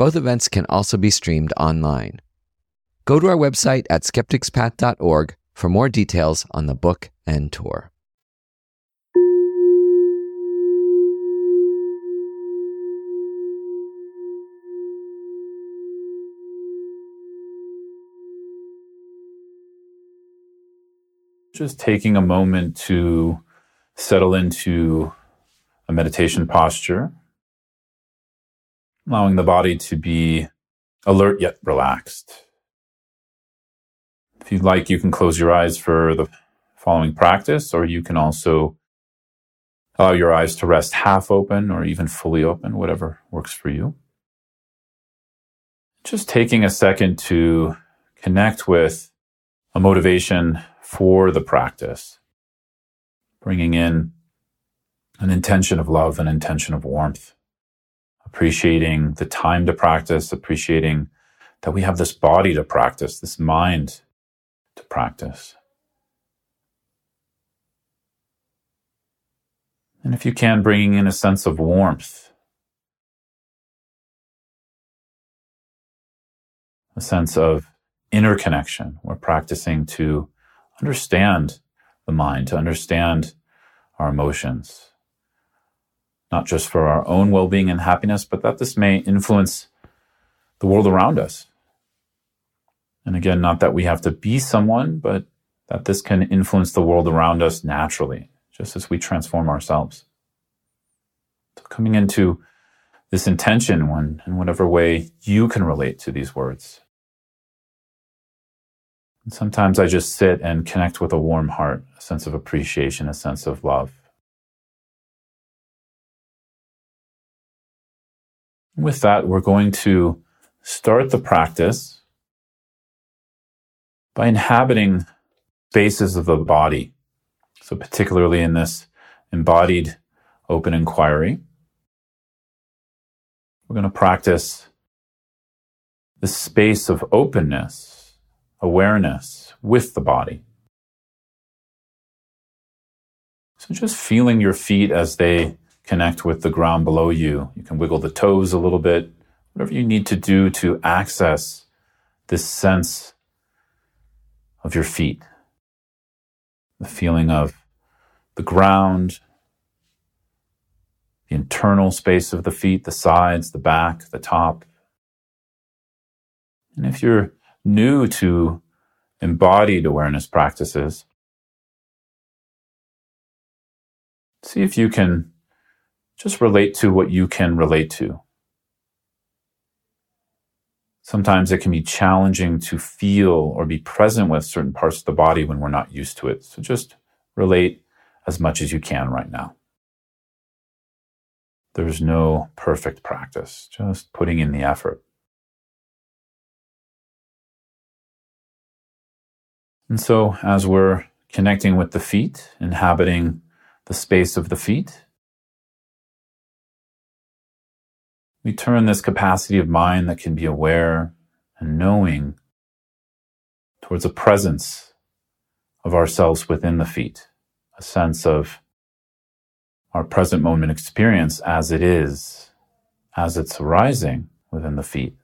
Both events can also be streamed online. Go to our website at skepticspath.org for more details on the book and tour. Just taking a moment to settle into a meditation posture, allowing the body to be alert yet relaxed. If you'd like, you can close your eyes for the following practice, or you can also allow your eyes to rest half open or even fully open, whatever works for you. Just taking a second to connect with a motivation for the practice, bringing in an intention of love, an intention of warmth, appreciating the time to practice, appreciating that we have this body to practice, this mind to practice. And if you can, bringing in a sense of warmth, a sense of inner connection. We're practicing to understand the mind, to understand our emotions, not just for our own well being and happiness, but that this may influence the world around us. And again, not that we have to be someone, but that this can influence the world around us naturally, just as we transform ourselves. So coming into this intention when in whatever way you can relate to these words. And sometimes I just sit and connect with a warm heart, a sense of appreciation, a sense of love. With that, we're going to start the practice by inhabiting spaces of the body. So, particularly in this embodied open inquiry, we're going to practice the space of openness, awareness with the body. So, just feeling your feet as they connect with the ground below you. You can wiggle the toes a little bit, whatever you need to do to access this sense of your feet, the feeling of the ground, the internal space of the feet, the sides, the back, the top. And if you're new to embodied awareness practices, see if you can just relate to what you can relate to. Sometimes it can be challenging to feel or be present with certain parts of the body when we're not used to it. So just relate as much as you can right now. There's no perfect practice, just putting in the effort. And so, as we're connecting with the feet, inhabiting the space of the feet, we turn this capacity of mind that can be aware and knowing towards a presence of ourselves within the feet, a sense of our present moment experience as it is, as it's arising within the feet.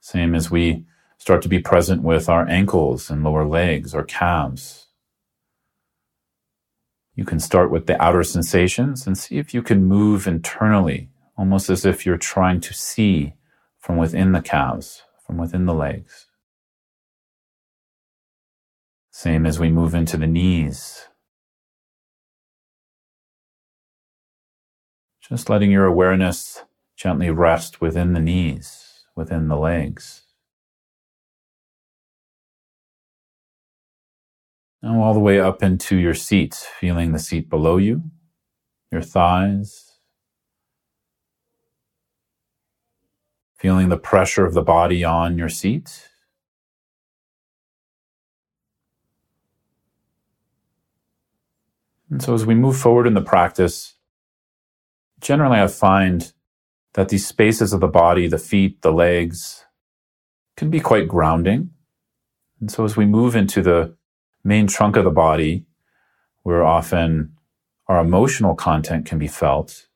Same as we start to be present with our ankles and lower legs, our calves, you can start with the outer sensations and see if you can move internally, almost as if you're trying to see from within the calves, from within the legs. Same as we move into the knees. Just letting your awareness gently rest within the knees, within the legs. Now, all the way up into your seat, feeling the seat below you, your thighs, feeling the pressure of the body on your seat. And so as we move forward in the practice, generally I find that these spaces of the body, the feet, the legs, can be quite grounding. And so as we move into the main trunk of the body, where often our emotional content can be felt,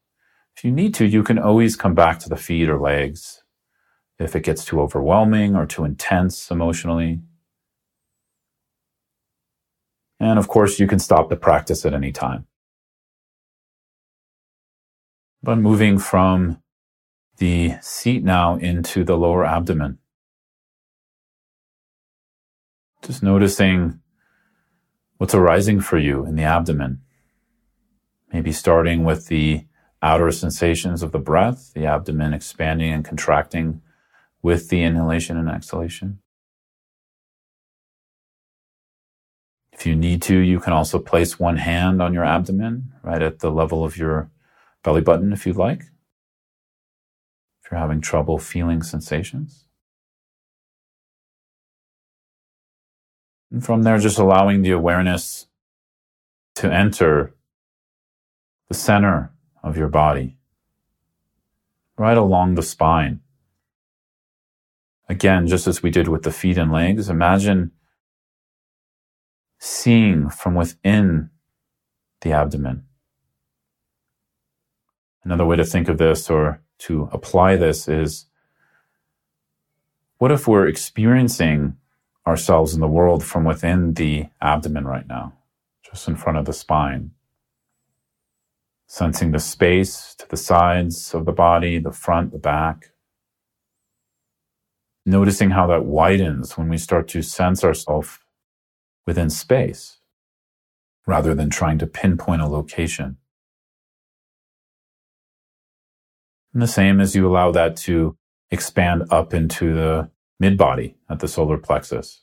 if you need to, you can always come back to the feet or legs if it gets too overwhelming or too intense emotionally. And of course, you can stop the practice at any time. But moving from the seat now into the lower abdomen. Just noticing what's arising for you in the abdomen. Maybe starting with the outer sensations of the breath, the abdomen expanding and contracting with the inhalation and exhalation. If you need to, you can also place one hand on your abdomen, right at the level of your belly button if you'd like. If you're having trouble feeling sensations. And from there, just allowing the awareness to enter the center of your body, right along the spine. Again, just as we did with the feet and legs, imagine seeing from within the abdomen. Another way to think of this or to apply this is what if we're experiencing ourselves in the world from within the abdomen right now, just in front of the spine? Sensing the space to the sides of the body, the front, the back. Noticing how that widens when we start to sense ourselves within space rather than trying to pinpoint a location. And the same as you allow that to expand up into the mid body at the solar plexus,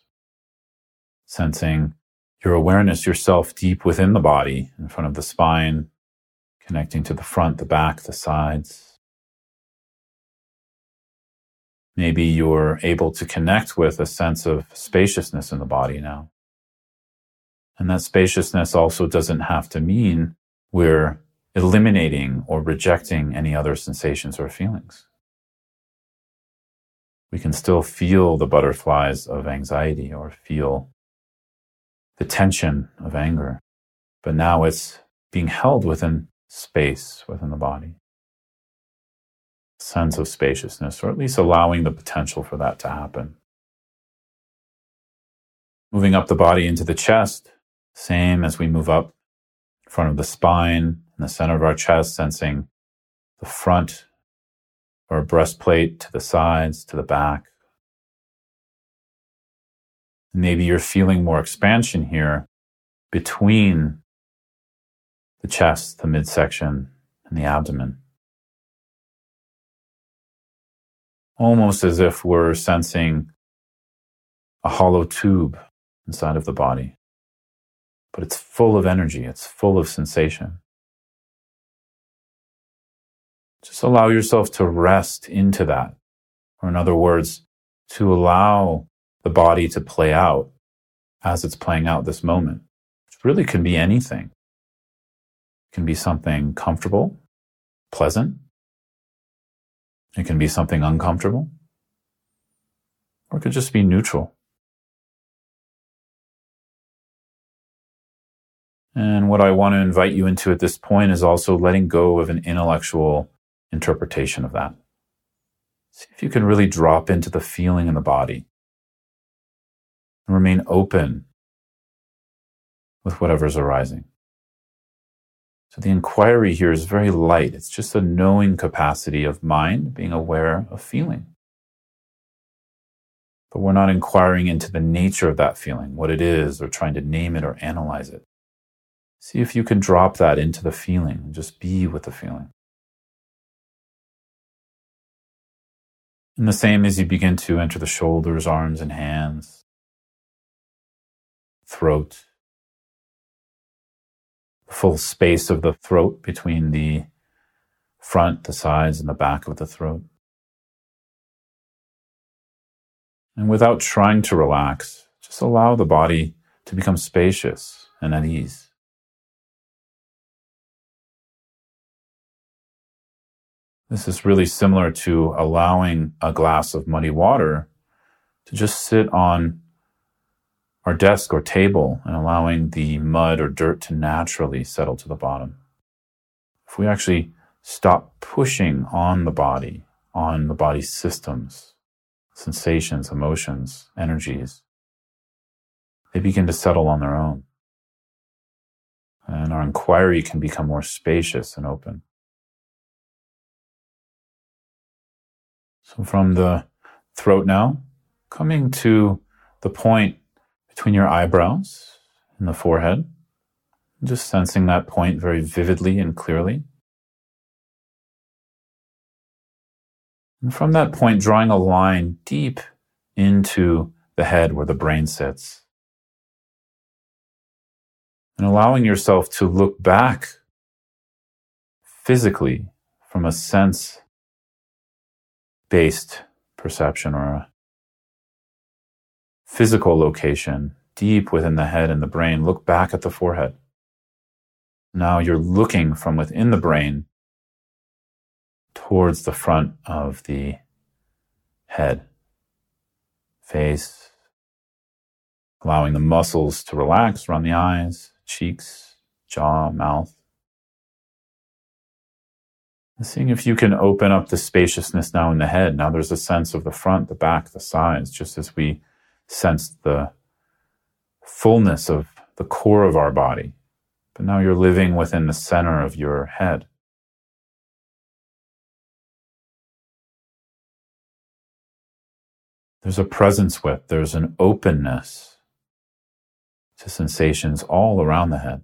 sensing your awareness, yourself deep within the body, in front of the spine, connecting to the front, the back, the sides. Maybe you're able to connect with a sense of spaciousness in the body now. And that spaciousness also doesn't have to mean we're eliminating or rejecting any other sensations or feelings. We can still feel the butterflies of anxiety or feel the tension of anger, but now it's being held within space within the body. Sense of spaciousness, or at least allowing the potential for that to happen. Moving up the body into the chest, same as we move up in front of the spine, in the center of our chest, sensing the front our breastplate to the sides, to the back. Maybe you're feeling more expansion here between the chest, the midsection, and the abdomen. Almost as if we're sensing a hollow tube inside of the body but it's full of energy, it's full of sensation. Just allow yourself to rest into that. Or in other words, to allow the body to play out as it's playing out this moment. Which really can be anything. It can be something comfortable, pleasant. It can be something uncomfortable. Or it could just be neutral. And what I want to invite you into at this point is also letting go of an intellectual interpretation of that. See if you can really drop into the feeling in the body and remain open with whatever's arising. So the inquiry here is very light. It's just a knowing capacity of mind, being aware of feeling. But we're not inquiring into the nature of that feeling, what it is, or trying to name it or analyze it. See if you can drop that into the feeling and just be with the feeling. And the same as you begin to enter the shoulders, arms, and hands, throat, the full space of the throat between the front, the sides, and the back of the throat. And without trying to relax, just allow the body to become spacious and at ease. This is really similar to allowing a glass of muddy water to just sit on our desk or table and allowing the mud or dirt to naturally settle to the bottom. If we actually stop pushing on the body, on the body's systems, sensations, emotions, energies, they begin to settle on their own. And our inquiry can become more spacious and open. So from the throat now, coming to the point between your eyebrows and the forehead, just sensing that point very vividly and clearly. And from that point, drawing a line deep into the head where the brain sits. And allowing yourself to look back physically from a sense based perception or a physical location deep within the head and the brain, look back at the forehead. Now you're looking from within the brain towards the front of the head, face, allowing the muscles to relax around the eyes, cheeks, jaw, mouth. Seeing if you can open up the spaciousness now in the head. Now there's a sense of the front, the back, the sides, just as we sense the fullness of the core of our body. But now you're living within the center of your head. There's a presence with, there's an openness to sensations all around the head.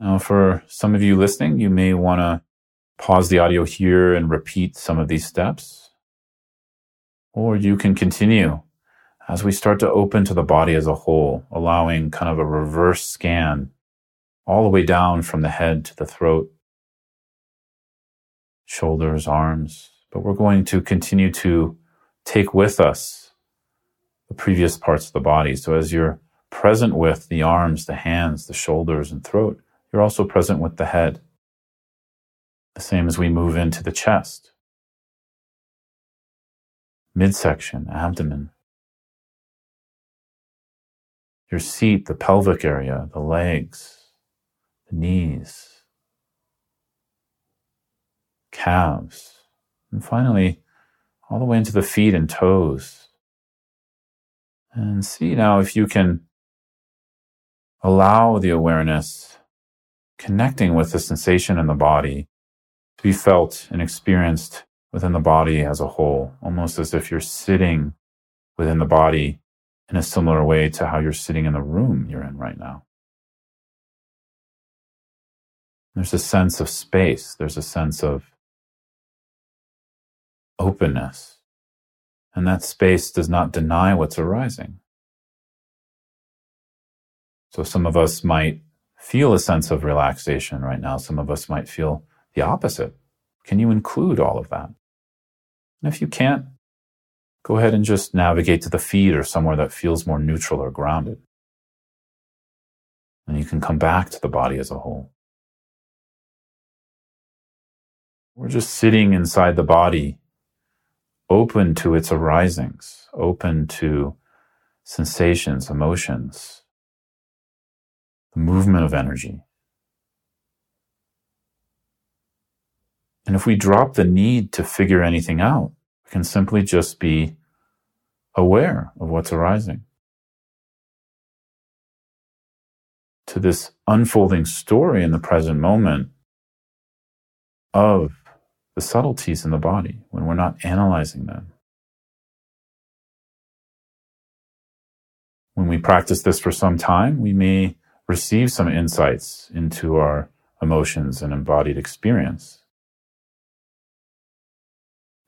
Now, for some of you listening, you may want to pause the audio here and repeat some of these steps. Or you can continue as we start to open to the body as a whole, allowing kind of a reverse scan all the way down from the head to the throat, shoulders, arms. But we're going to continue to take with us the previous parts of the body. So as you're present with the arms, the hands, the shoulders, and throat, you're also present with the head. The same as we move into the chest, midsection, abdomen, your seat, the pelvic area, the legs, the knees, calves, and finally, all the way into the feet and toes. And see now if you can allow the awareness connecting with the sensation in the body to be felt and experienced within the body as a whole, almost as if you're sitting within the body in a similar way to how you're sitting in the room you're in right now. There's a sense of space. There's a sense of openness. And that space does not deny what's arising. So some of us might feel a sense of relaxation right now. Some of us might feel the opposite. Can you include all of that? And if you can't, go ahead and just navigate to the feet or somewhere that feels more neutral or grounded. And you can come back to the body as a whole. We're just sitting inside the body, open to its arisings, open to sensations, emotions, the movement of energy. And if we drop the need to figure anything out, we can simply just be aware of what's arising. To this unfolding story in the present moment of the subtleties in the body when we're not analyzing them. When we practice this for some time, we may receive some insights into our emotions and embodied experience.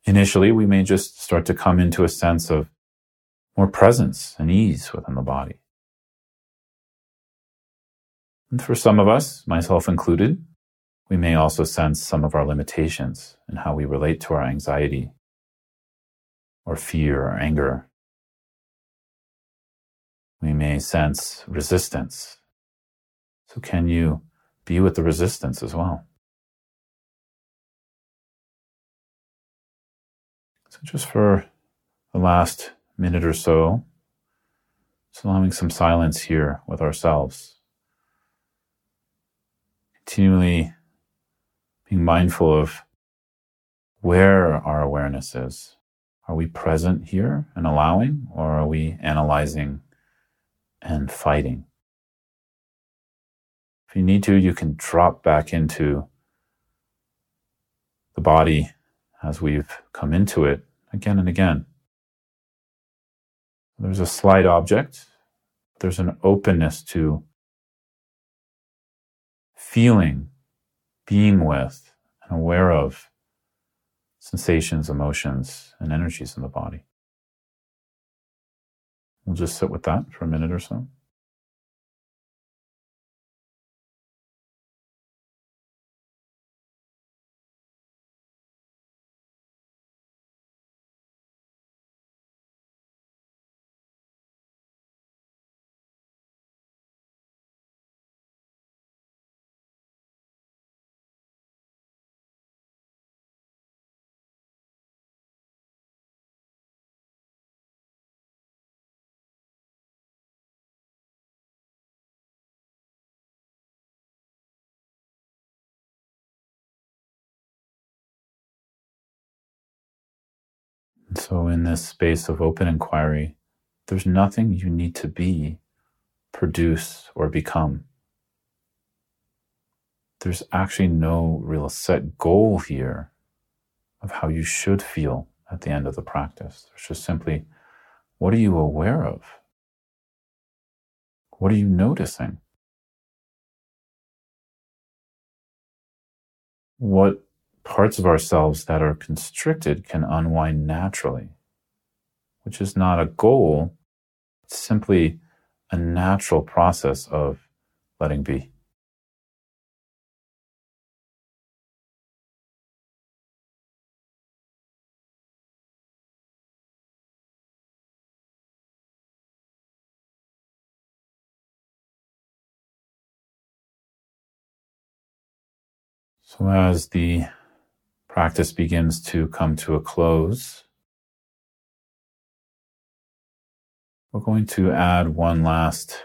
Initially, we may just start to come into a sense of more presence and ease within the body. And for some of us, myself included, we may also sense some of our limitations in how we relate to our anxiety or fear or anger. We may sense resistance. So, can you be with the resistance as well? So, just for the last minute or so, just allowing some silence here with ourselves. Continually being mindful of where our awareness is. Are we present here and allowing, or are we analyzing and fighting? If you need to, you can drop back into the body as we've come into it again and again. There's a slight object. There's an openness to feeling, being with, and aware of sensations, emotions, and energies in the body. We'll just sit with that for a minute or so. So, in this space of open inquiry, there's nothing you need to be, produce, or become. There's actually no real set goal here of how you should feel at the end of the practice. There's just simply what are you aware of? What are you noticing? What parts of ourselves that are constricted can unwind naturally, which is not a goal, it's simply a natural process of letting be. So, as the practice begins to come to a close, we're going to add one last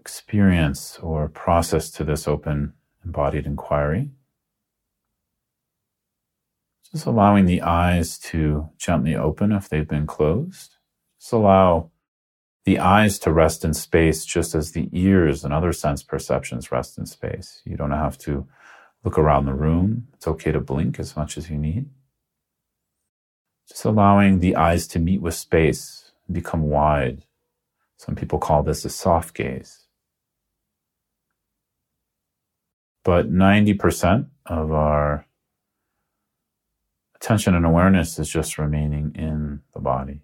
experience or process to this open embodied inquiry. Just allowing the eyes to gently open if they've been closed. Just allow the eyes to rest in space just as the ears and other sense perceptions rest in space. You don't have to Look around the room. It's okay to blink as much as you need. Just allowing the eyes to meet with space and become wide. Some people call this a soft gaze. But 90% of our attention and awareness is just remaining in the body.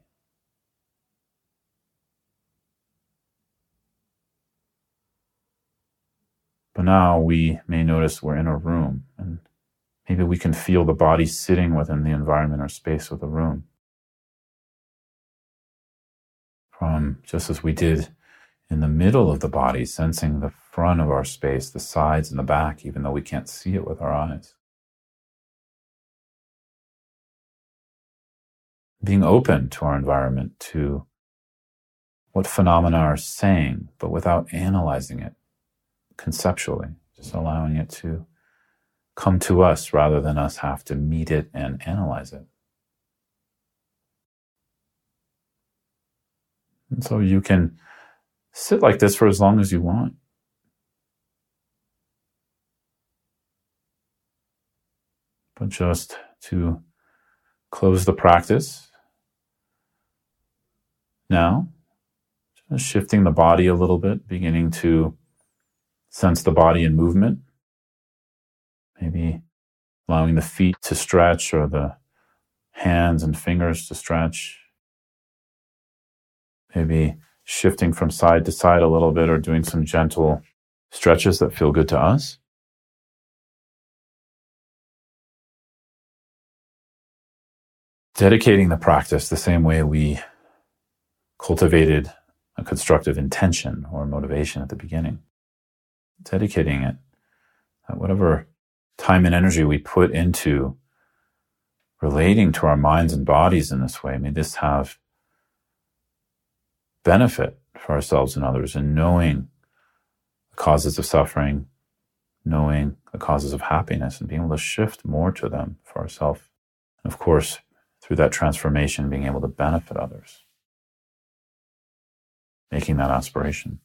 Now we may notice we're in a room and maybe we can feel the body sitting within the environment or space of the room. From just as we did in the middle of the body, sensing the front of our space, the sides and the back, even though we can't see it with our eyes. Being open to our environment, to what phenomena are saying, but without analyzing it conceptually, just allowing it to come to us rather than us have to meet it and analyze it. And so you can sit like this for as long as you want. But just to close the practice, now, just shifting the body a little bit, beginning to sense the body in movement. Maybe allowing the feet to stretch or the hands and fingers to stretch. Maybe shifting from side to side a little bit or doing some gentle stretches that feel good to us. Dedicating the practice the same way we cultivated a constructive intention or motivation at the beginning. Dedicating it, uh, whatever time and energy we put into relating to our minds and bodies in this way, may this have benefit for ourselves and others in knowing the causes of suffering, knowing the causes of happiness, and being able to shift more to them for ourselves. And of course, through that transformation, being able to benefit others, making that aspiration.